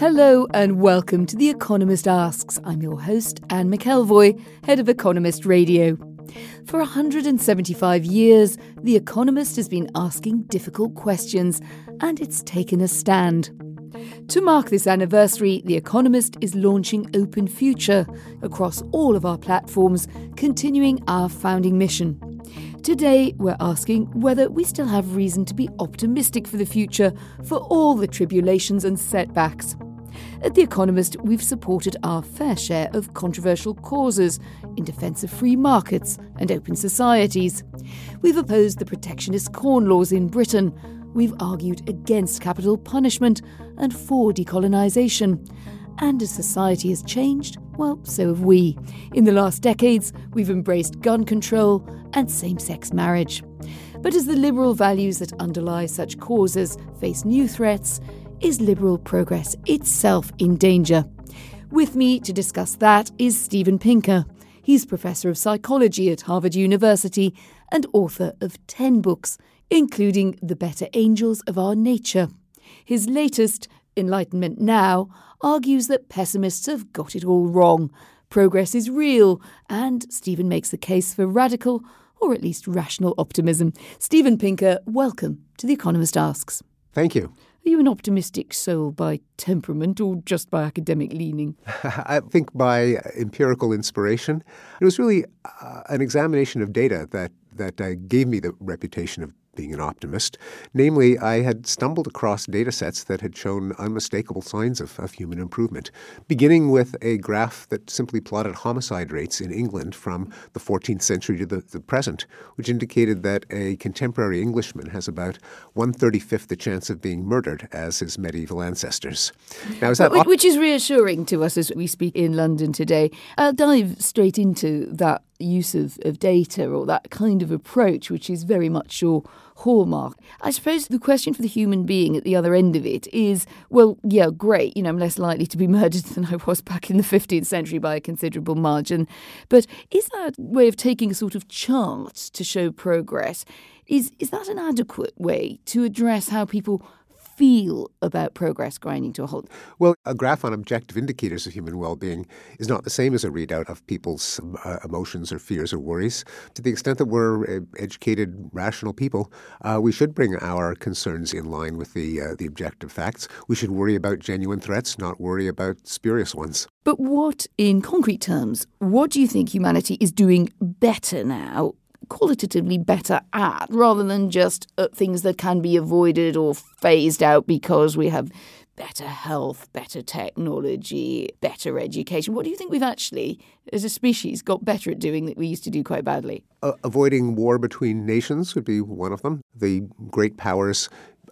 Hello and welcome to The Economist Asks. I'm your host, Anne McElvoy, head of Economist Radio. For 175 years, The Economist has been asking difficult questions, and it's taken a stand. To mark this anniversary, The Economist is launching Open Future across all of our platforms, continuing our founding mission. Today, we're asking whether we still have reason to be optimistic for the future for all the tribulations and setbacks. At The Economist, we've supported our fair share of controversial causes in defence of free markets and open societies. We've opposed the protectionist corn laws in Britain. We've argued against capital punishment and for decolonisation. And as society has changed, well, so have we. In the last decades, we've embraced gun control and same sex marriage. But as the liberal values that underlie such causes face new threats, is liberal progress itself in danger? With me to discuss that is Steven Pinker. He's Professor of Psychology at Harvard University and author of 10 books, including The Better Angels of Our Nature. His latest, Enlightenment Now, argues that pessimists have got it all wrong. Progress is real, and Steven makes the case for radical, or at least rational optimism. Steven Pinker, welcome to The Economist Asks. Thank you. Are you an optimistic soul by temperament or just by academic leaning? I think by empirical inspiration. It was really uh, an examination of data that that uh, gave me the reputation of being an optimist. Namely, I had stumbled across data sets that had shown unmistakable signs of, of, human improvement, beginning with a graph that simply plotted homicide rates in England from the 14th century to the, the present, which indicated that a contemporary Englishman has about 135th the chance of being murdered as his medieval ancestors. Now, is that which, op- which is reassuring to us as we speak in London today. I'll dive straight into that use of, of data or that kind of approach, which is very much your hallmark. I suppose the question for the human being at the other end of it is well, yeah, great, you know, I'm less likely to be murdered than I was back in the 15th century by a considerable margin. But is that way of taking a sort of chart to show progress? Is, is that an adequate way to address how people feel about progress grinding to a halt? Well, a graph on objective indicators of human well being is not the same as a readout of people's uh, emotions or fears or worries. To the extent that we're uh, educated, rational people, uh, we should bring our concerns in line with the, uh, the objective facts. We should worry about genuine threats, not worry about spurious ones. But what, in concrete terms, what do you think humanity is doing better now qualitatively better at rather than just at uh, things that can be avoided or phased out because we have better health, better technology, better education. What do you think we've actually, as a species, got better at doing that we used to do quite badly? Uh, avoiding war between nations would be one of them. The great powers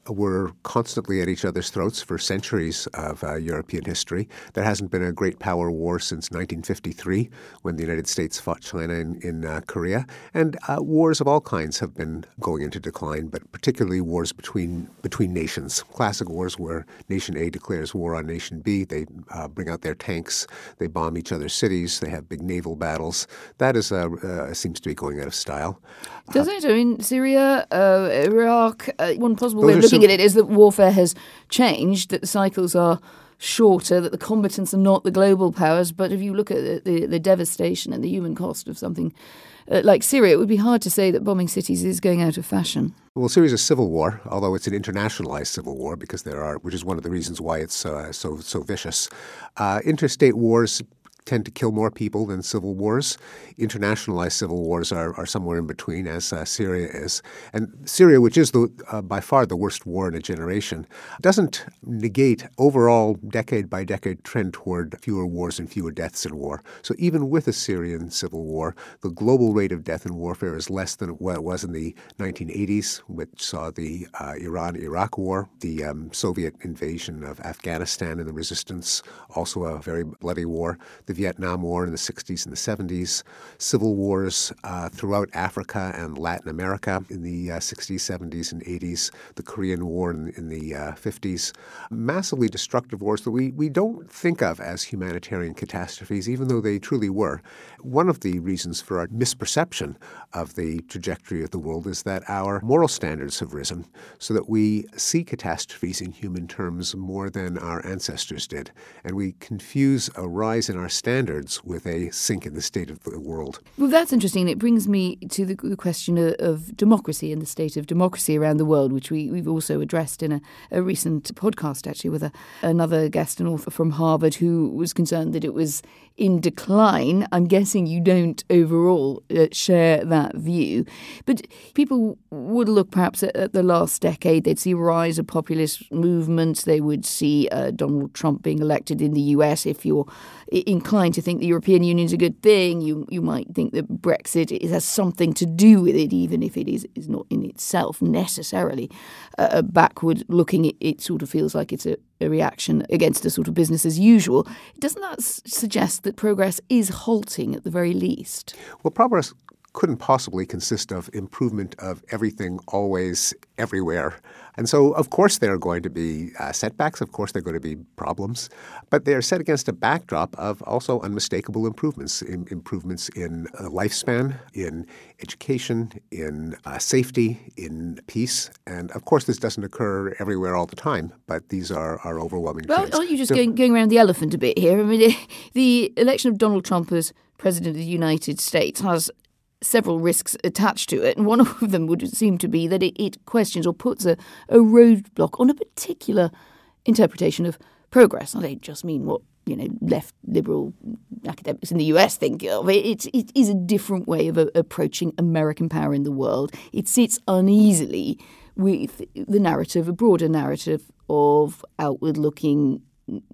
were constantly at each other's throats for centuries of uh, European history. There hasn't been a great power war since 1953 when the United States fought China in, in uh, Korea. And uh, wars of all kinds have been going into decline, but particularly wars between, between nations. Classic wars where nation A declares war on nation B. They uh, bring out their tanks, they bomb each other's cities, they have big naval battles. That is, uh, uh, seems to be going out of style. Does it? I mean, Syria, Iraq, one possible way of looking looking at it is that warfare has changed, that the cycles are shorter, that the combatants are not the global powers. But if you look at the, the, the devastation and the human cost of something uh, like Syria, it would be hard to say that bombing cities is going out of fashion. Well, Syria is a civil war, although it's an internationalized civil war because there are, which is one of the reasons why it's uh, so so vicious. Uh, interstate wars tend to kill more people than civil wars. Internationalized civil wars are, are somewhere in between, as uh, Syria is. And Syria, which is the, uh, by far the worst war in a generation, doesn't negate overall decade by decade trend toward fewer wars and fewer deaths in war. So even with a Syrian civil war, the global rate of death in warfare is less than what it was in the 1980s, which saw the uh, Iran-Iraq war, the um, Soviet invasion of Afghanistan and the resistance, also a very bloody war, the Vietnam War in the 60s and the 70s, civil wars uh, throughout Africa and Latin America in the uh, 60s, 70s, and 80s, the Korean War in, in the 50s, uh, massively destructive wars that we, we don't think of as humanitarian catastrophes, even though they truly were. One of the reasons for our misperception of the trajectory of the world is that our moral standards have risen so that we see catastrophes in human terms more than our ancestors did. And we confuse a rise in our standards with a sink in the state of the world. Well, that's interesting. It brings me to the, the question of, of, democracy and the state of democracy around the world, which we, we've also addressed in a, a recent podcast, actually, with a, another guest, an author from Harvard, who was concerned that it was in decline. I'm guessing you don't overall uh, share that view. But people would look perhaps at, at, the last decade, they'd see rise of populist movements, they would see uh, Donald Trump being elected in the US. If you're inclined to think the European Union is a good thing, you, you might think that Brexit has something to do with it, even if it is, is not in itself necessarily uh, backward looking. It, it sort of feels like it's a reaction against a sort of business as usual. Doesn't that s- suggest that progress is halting at the very least? Well, progress couldn't possibly consist of improvement of everything always everywhere. And so, of course, there are going to be uh, setbacks. Of course, there are going to be problems. But they are set against a backdrop of also unmistakable improvements in, improvements in uh, lifespan, in education, in uh, safety, in peace. And of course, this doesn't occur everywhere all the time, but these are, are overwhelming well, trends. aren't you just so, going, going around the elephant a bit here? I mean, the election of Donald Trump as president of the United States has several risks attached to it, and one of them would seem to be that it, it questions or puts a, a roadblock on a particular interpretation of progress. I don't just mean what you know left liberal academics in the US think of. It, it, it is a different way of uh, approaching American power in the world. It sits uneasily with the narrative, a broader narrative of outward looking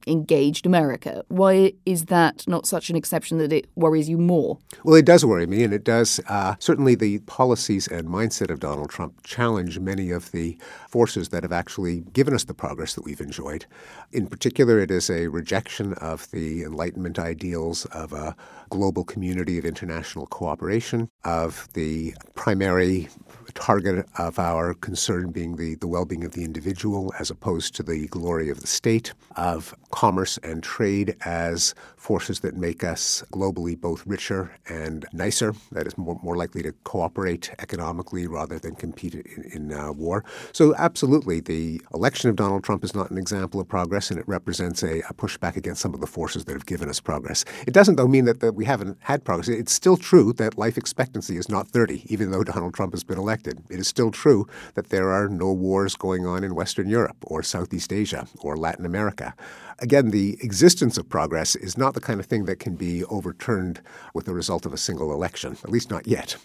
engaged America. Why is that not such an exception that it worries you more? Well, it does worry me, and it does. Uh, certainly, the policies and mindset of Donald Trump challenge many of the forces that have actually given us the progress that we've enjoyed. In particular, it is a rejection of the Enlightenment ideals of a global community of international cooperation, of the primary target of our concern being the, the well being of the individual as opposed to the glory of the state, of commerce and trade as forces that make us globally both richer and nicer, that is more, more likely to cooperate economically rather than compete in, in uh, war. So, absolutely, the election of Donald Trump is not an example of progress, and it represents a, a pushback against some of the forces that have given us progress. It doesn't, though, mean that, that we haven't had progress. It's still true that life expectancy is not 30, even though Donald Trump has been elected. It is still true that there are no wars going on in Western Europe or Southeast Asia or Latin America. Again, the existence of progress is not the kind of thing that can be overturned with the result of a single election, at least not yet.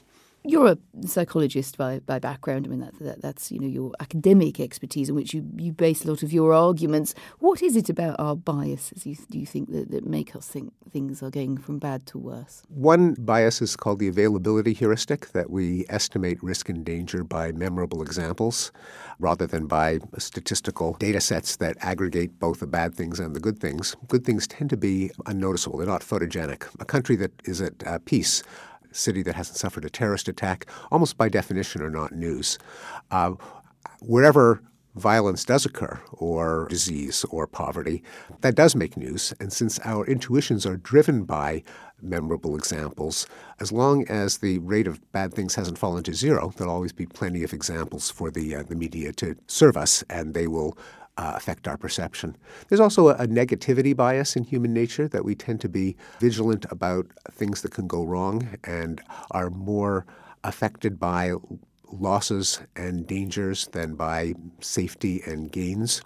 You're a psychologist by, by background. I mean, that, that, that's you know your academic expertise in which you, you base a lot of your arguments. What is it about our biases you, do you think that, that make us think things are going from bad to worse? One bias is called the availability heuristic, that we estimate risk and danger by memorable examples rather than by statistical data sets that aggregate both the bad things and the good things. Good things tend to be unnoticeable, they're not photogenic. A country that is at uh, peace city that hasn't suffered a terrorist attack, almost by definition, are not news. Uh, wherever violence does occur, or disease, or poverty, that does make news. And since our intuitions are driven by memorable examples, as long as the rate of bad things hasn't fallen to zero, there'll always be plenty of examples for the uh, the media to serve us, and they will uh, affect our perception. There's also a, a, negativity bias in human nature that we tend to be vigilant about things that can go wrong and are more affected by losses and dangers than by safety and gains.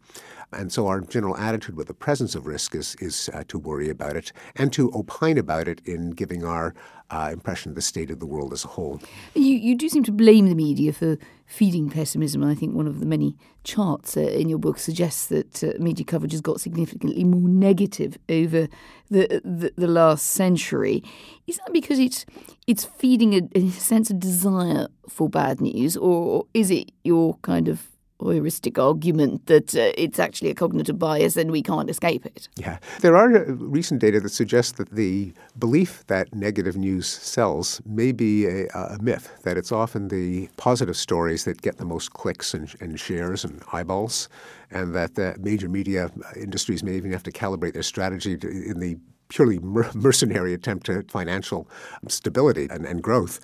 And so our general attitude with the presence of risk is, is uh, to worry about it and to opine about it in giving our uh, impression of the state of the world as a whole. You, you do seem to blame the media for feeding pessimism. I think one of the many charts uh, in your book suggests that uh, media coverage has got significantly more negative over the, the, the last century. Is that because it's it's feeding a, a sense of desire for bad news, or is it your kind of heuristic argument that uh, it's actually a cognitive bias and we can't escape it. Yeah. There are uh, recent data that suggest that the belief that negative news sells may be a, a myth, that it's often the positive stories that get the most clicks and, and shares and eyeballs, and that the major media industries may even have to calibrate their strategy to, in the purely mer- mercenary attempt at financial stability and, and growth.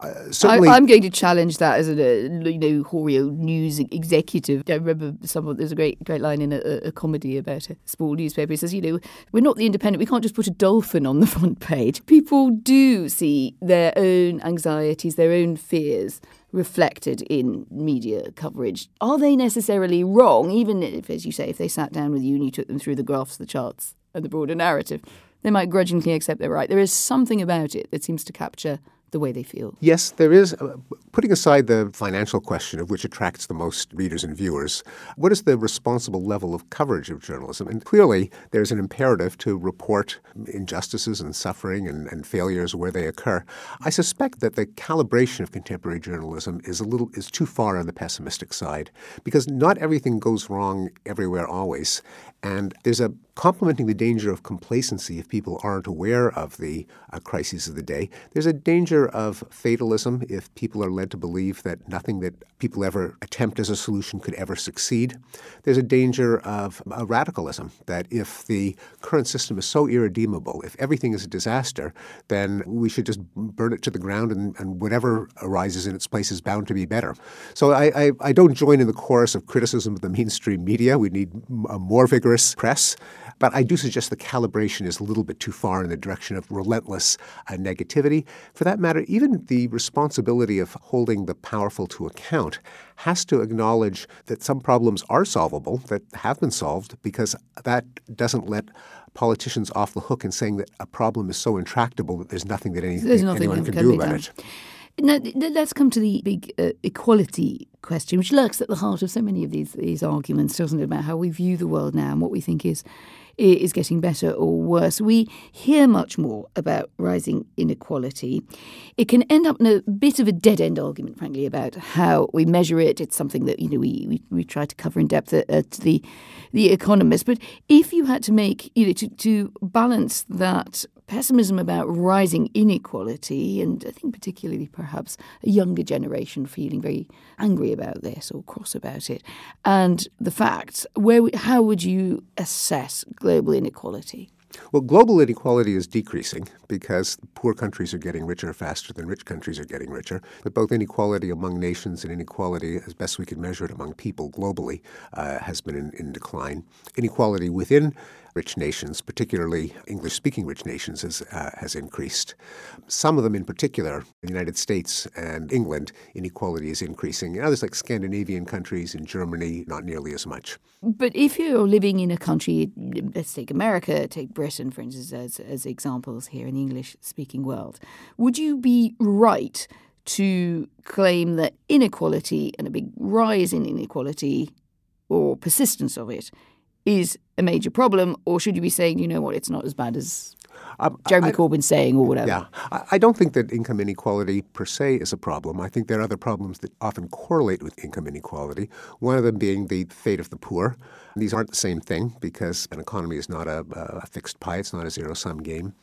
Uh, I, am going to challenge that as a you know Horio news executive. I remember someone there's a great great line in a, a comedy about a small newspaper. He says, you know, we're not the independent. We can't just put a dolphin on the front page. People do see their own anxieties, their own fears reflected in media coverage. Are they necessarily wrong, even if, as you say, if they sat down with you and you took them through the graphs, the charts, and the broader narrative? They might grudgingly accept they're right. There is something about it that seems to capture the way they feel. Yes, there is. Uh, putting aside the financial question of which attracts the most readers and viewers, what is the responsible level of coverage of journalism? And clearly, there's an imperative to report injustices and suffering and, and failures where they occur. I suspect that the calibration of contemporary journalism is a little is too far on the pessimistic side because not everything goes wrong everywhere always. And there's a complementing the danger of complacency if people aren't aware of the uh, crises of the day. There's a danger of fatalism if people are led to believe that nothing that people ever attempt as a solution could ever succeed. There's a danger of uh, radicalism that if the current system is so irredeemable, if everything is a disaster, then we should just burn it to the ground and, and whatever arises in its place is bound to be better. So I, I, I don't join in the chorus of criticism of the mainstream media. We need a more vigorous press. But I do suggest the calibration is a little bit too far in the direction of relentless uh, negativity. For that matter, even the responsibility of holding the powerful to account has to acknowledge that some problems are solvable, that have been solved, because that doesn't let politicians off the hook in saying that a problem is so intractable that there's nothing that anything, there's nothing anyone can, can do about it. Now, let's come to the big uh, equality question, which lurks at the heart of so many of these these arguments, doesn't it, about how we view the world now and what we think is is getting better or worse. We hear much more about rising inequality. It can end up in a bit of a dead end argument, frankly, about how we measure it. It's something that you know we we, we try to cover in depth uh, at, at the the Economist. But if you had to make you know to, to balance that pessimism about rising inequality, and I think particularly perhaps a younger generation feeling very angry about this or cross about it, and the facts. Where, how would you assess global inequality? Well, global inequality is decreasing because poor countries are getting richer faster than rich countries are getting richer. But both inequality among nations and inequality, as best we can measure it among people globally, uh, has been in, in decline. Inequality within rich nations, particularly English speaking rich nations, has, uh, has increased. Some of them, in particular, the United States and England, inequality is increasing. In others, like Scandinavian countries and Germany, not nearly as much. But if you're living in a country, let's take America, take Britain, for instance, as, as examples here in the English speaking world, would you be right? To claim that inequality and a big rise in inequality or persistence of it is a major problem, or should you be saying, you know what, it's not as bad as um, Jeremy I, Corbyn's saying or whatever? Yeah, I don't think that income inequality per se is a problem. I think there are other problems that often correlate with income inequality. One of them being the fate of the poor. These aren't the same thing because an economy is not a, a fixed pie; it's not a zero-sum game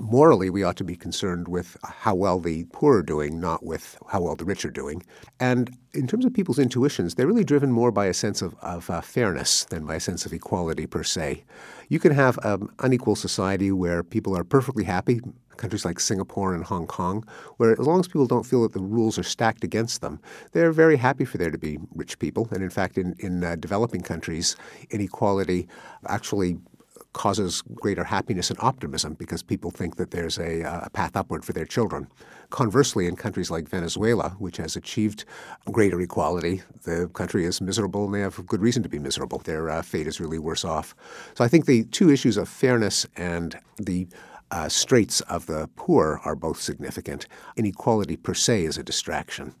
morally, we ought to be concerned with how well the poor are doing, not with how well the rich are doing. And in terms of people's intuitions, they're really driven more by a sense of, of uh, fairness than by a sense of equality per se. You can have an unequal society where people are perfectly happy, countries like Singapore and Hong Kong, where as long as people don't feel that the rules are stacked against them, they're very happy for there to be rich people. And in fact, in, in uh, developing countries, inequality actually causes greater happiness and optimism because people think that there's a, a path upward for their children. Conversely, in countries like Venezuela, which has achieved greater equality, the country is miserable and they have good reason to be miserable. Their uh, fate is really worse off. So I think the two issues of fairness and the uh, straits of the poor are both significant. Inequality per se is a distraction.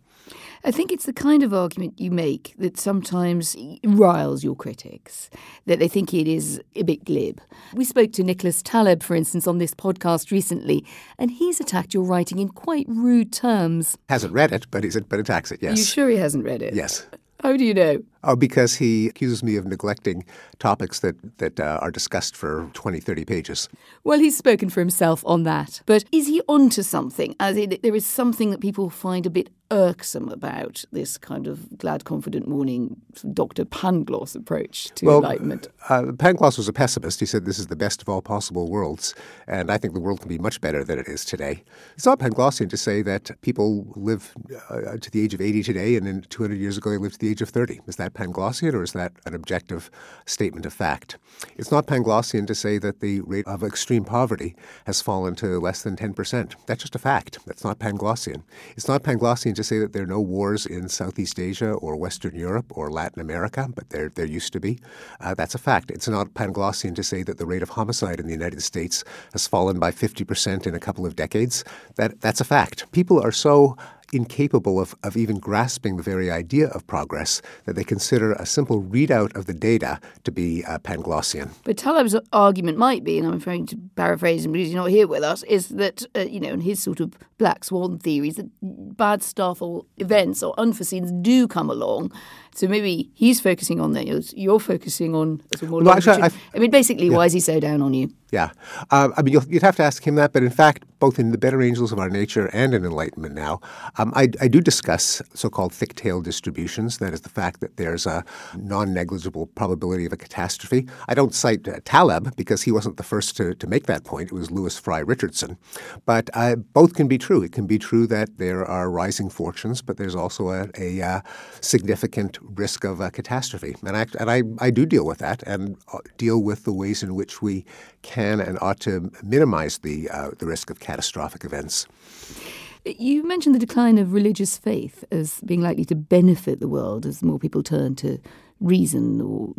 I think it's the kind of argument you make that sometimes riles your critics, that they think it is a bit glib. We spoke to Nicholas Taleb, for instance, on this podcast recently, and he's attacked your writing in quite rude terms. Hasn't read it, but he's but attacks it. Yes. Are you sure he hasn't read it? Yes. How do you know? Oh, because he accuses me of neglecting topics that, that uh, are discussed for 20, 30 pages. Well, he's spoken for himself on that. But is he onto something? As in, there is something that people find a bit irksome about this kind of glad, confident morning Dr. Pangloss approach to well, enlightenment? Uh, Pangloss was a pessimist. He said this is the best of all possible worlds, and I think the world can be much better than it is today. It's not Panglossian to say that people live uh, to the age of 80 today, and then 200 years ago they lived to the age of 30. Is that Panglossian or is that an objective statement of fact? It's not Panglossian to say that the rate of extreme poverty has fallen to less than 10%. That's just a fact. That's not Panglossian. It's not Panglossian to say that there are no wars in Southeast Asia or Western Europe or Latin America, but there, there used to be. Uh, that's a fact. It's not Panglossian to say that the rate of homicide in the United States has fallen by 50% in a couple of decades. That, that's a fact. People are so incapable of, of even grasping the very idea of progress that they consider a simple readout of the data to be uh, Panglossian. But Taleb's argument might be, and I'm trying to paraphrase him because he's not here with us, is that, uh, you know, in his sort of black swan theories, that bad stuff or events or unforeseens do come along. So maybe he's focusing on that. You're focusing on more well, actually, I, I, mean, basically, yeah. why is he so down on you? Yeah. Uh, I mean, you would have to ask him that. But in fact, both in The Better Angels of Our Nature and in Enlightenment Now, um, I, I, do discuss so called thick tail distributions. That is the fact that there's a non negligible probability of a catastrophe. I don't cite uh, Taleb because he wasn't the first to, to make that point. It was Lewis Fry Richardson. But uh, both can be true. It can be true that there are rising fortunes, but there's also a, a uh, significant risk of a catastrophe. And, I, and I, I do deal with that and uh, deal with the ways in which we can and ought to minimize the, uh, the risk of catastrophic events. You mentioned the decline of religious faith as being likely to benefit the world as more people turn to reason or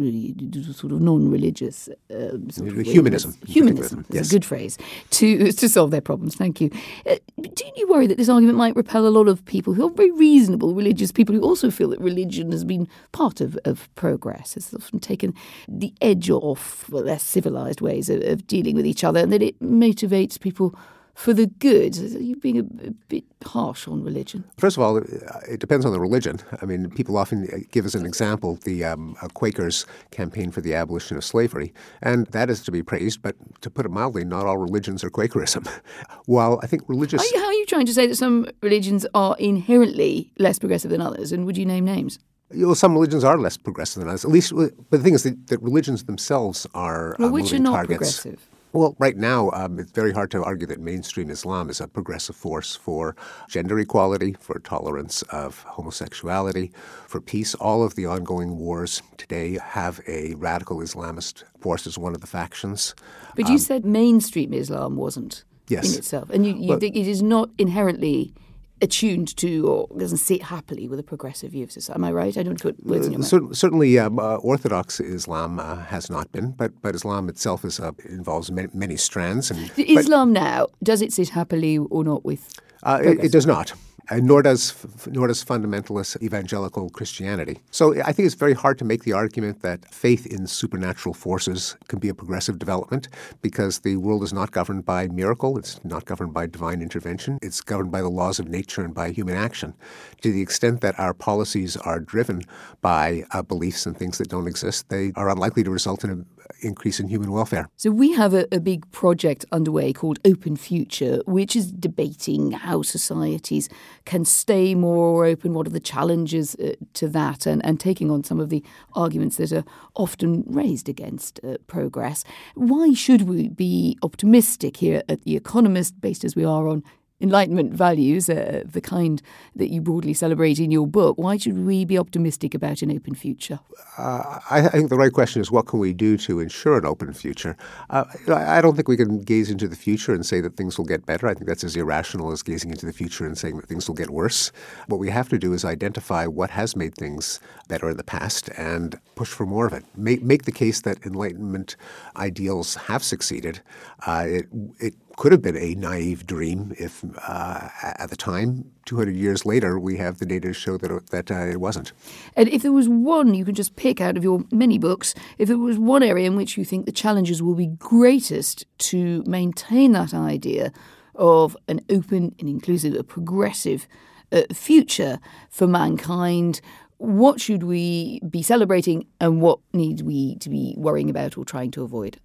sort of non-religious uh, sort of humanism. Humanism is yes. a good phrase to to solve their problems. Thank you. Uh, do you worry that this argument might repel a lot of people who are very reasonable religious people who also feel that religion has been part of, of progress, has often taken the edge off less civilized ways of, of dealing with each other, and that it motivates people for the good? You're being a, a, bit harsh on religion? First of all, it depends on the religion. I mean, people often give as an example the um, Quakers' campaign for the abolition of slavery, and that is to be praised. But to put it mildly, not all religions are Quakerism. While I think religious, are you, how are you trying to say that some religions are inherently less progressive than others? And would you name names? Know, some religions are less progressive than others. At least, but the thing is that, that religions themselves are well, uh, which are not targets. progressive. Well, right now, um, it's very hard to argue that mainstream Islam is a progressive force for gender equality, for tolerance of homosexuality, for peace. All of the ongoing wars today have a radical Islamist force as one of the factions. But you um, said mainstream Islam wasn't yes. in itself, and you, you well, think it is not inherently attuned to or doesn't sit happily with a progressive view of society. Am I right? I don't put words in your mouth. certainly, um, uh, Orthodox Islam uh, has not been, but but Islam itself is uh, involves many, many strands. And Islam but, now does it sit happily or not with? Uh, it, it, does not and nor does nor does fundamentalist evangelical Christianity. So I think it's very hard to make the argument that faith in supernatural forces can be a progressive development because the world is not governed by miracle, it's not governed by divine intervention, it's governed by the laws of nature and by human action. To the extent that our policies are driven by uh, beliefs and things that don't exist, they are unlikely to result in an increase in human welfare. So we have a, a big project underway called Open Future, which is debating how societies can stay more open? What are the challenges uh, to that? And, and taking on some of the arguments that are often raised against uh, progress. Why should we be optimistic here at The Economist, based as we are on Enlightenment values, uh, the kind that you broadly celebrate in your book, why should we be optimistic about an open future? Uh, I think the right question is what can we do to ensure an open future? Uh, I don't think we can gaze into the future and say that things will get better. I think that's as irrational as gazing into the future and saying that things will get worse. What we have to do is identify what has made things better in the past and push for more of it. Make, make the case that Enlightenment ideals have succeeded. Uh, it, it could have been a naive dream if uh, at the time, 200 years later, we have the data to show that, that uh, it wasn't. And if there was one you could just pick out of your many books, if there was one area in which you think the challenges will be greatest to maintain that idea of an open and inclusive, a progressive uh, future for mankind, what should we be celebrating and what need we to be worrying about or trying to avoid?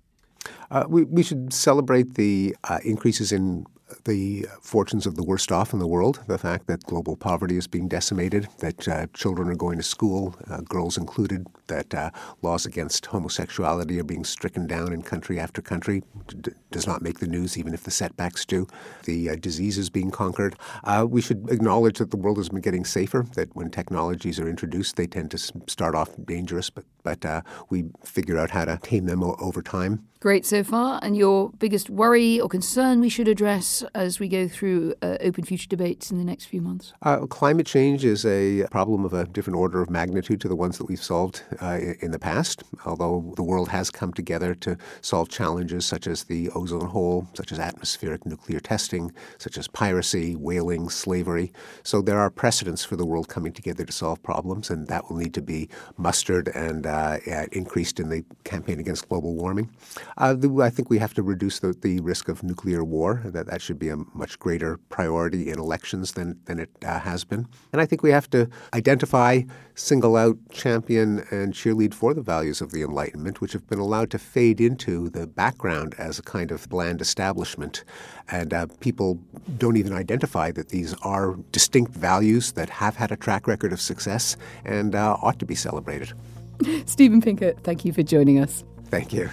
Uh, we, we should celebrate the uh, increases in the fortunes of the worst off in the world, the fact that global poverty is being decimated, that uh, children are going to school, uh, girls included, that uh, laws against homosexuality are being stricken down in country after country, D- does not make the news even if the setbacks do. The uh, disease is being conquered. Uh, we should acknowledge that the world has been getting safer, that when technologies are introduced, they tend to start off dangerous, but, but uh, we figure out how to tame them o- over time. Great so far. And your biggest worry or concern we should address as we go through uh, open future debates in the next few months? Uh, climate change is a problem of a different order of magnitude to the ones that we've solved uh, in the past, although the world has come together to solve challenges such as the ozone hole, such as atmospheric nuclear testing, such as piracy, whaling, slavery. So there are precedents for the world coming together to solve problems, and that will need to be mustered and uh, increased in the campaign against global warming. Uh, the, I think we have to reduce the, the risk of nuclear war. That that should be a much greater priority in elections than than it uh, has been. And I think we have to identify, single out, champion, and cheerlead for the values of the Enlightenment, which have been allowed to fade into the background as a kind of bland establishment. And uh, people don't even identify that these are distinct values that have had a track record of success and uh, ought to be celebrated. Steven Pinker, thank you for joining us. Thank you.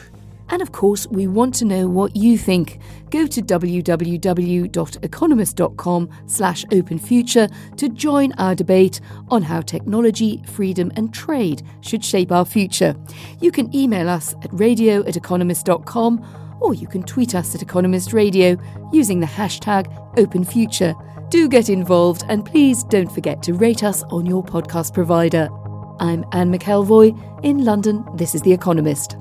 And of course, we want to know what you think. Go to www.economist.com slash openfuture to join our debate on how technology, freedom and trade should shape our future. You can email us at radio at economist.com or you can tweet us at Economist Radio using the hashtag OpenFuture. Do get involved and please don't forget to rate us on your podcast provider. I'm Anne McElvoy. In London, this is The Economist.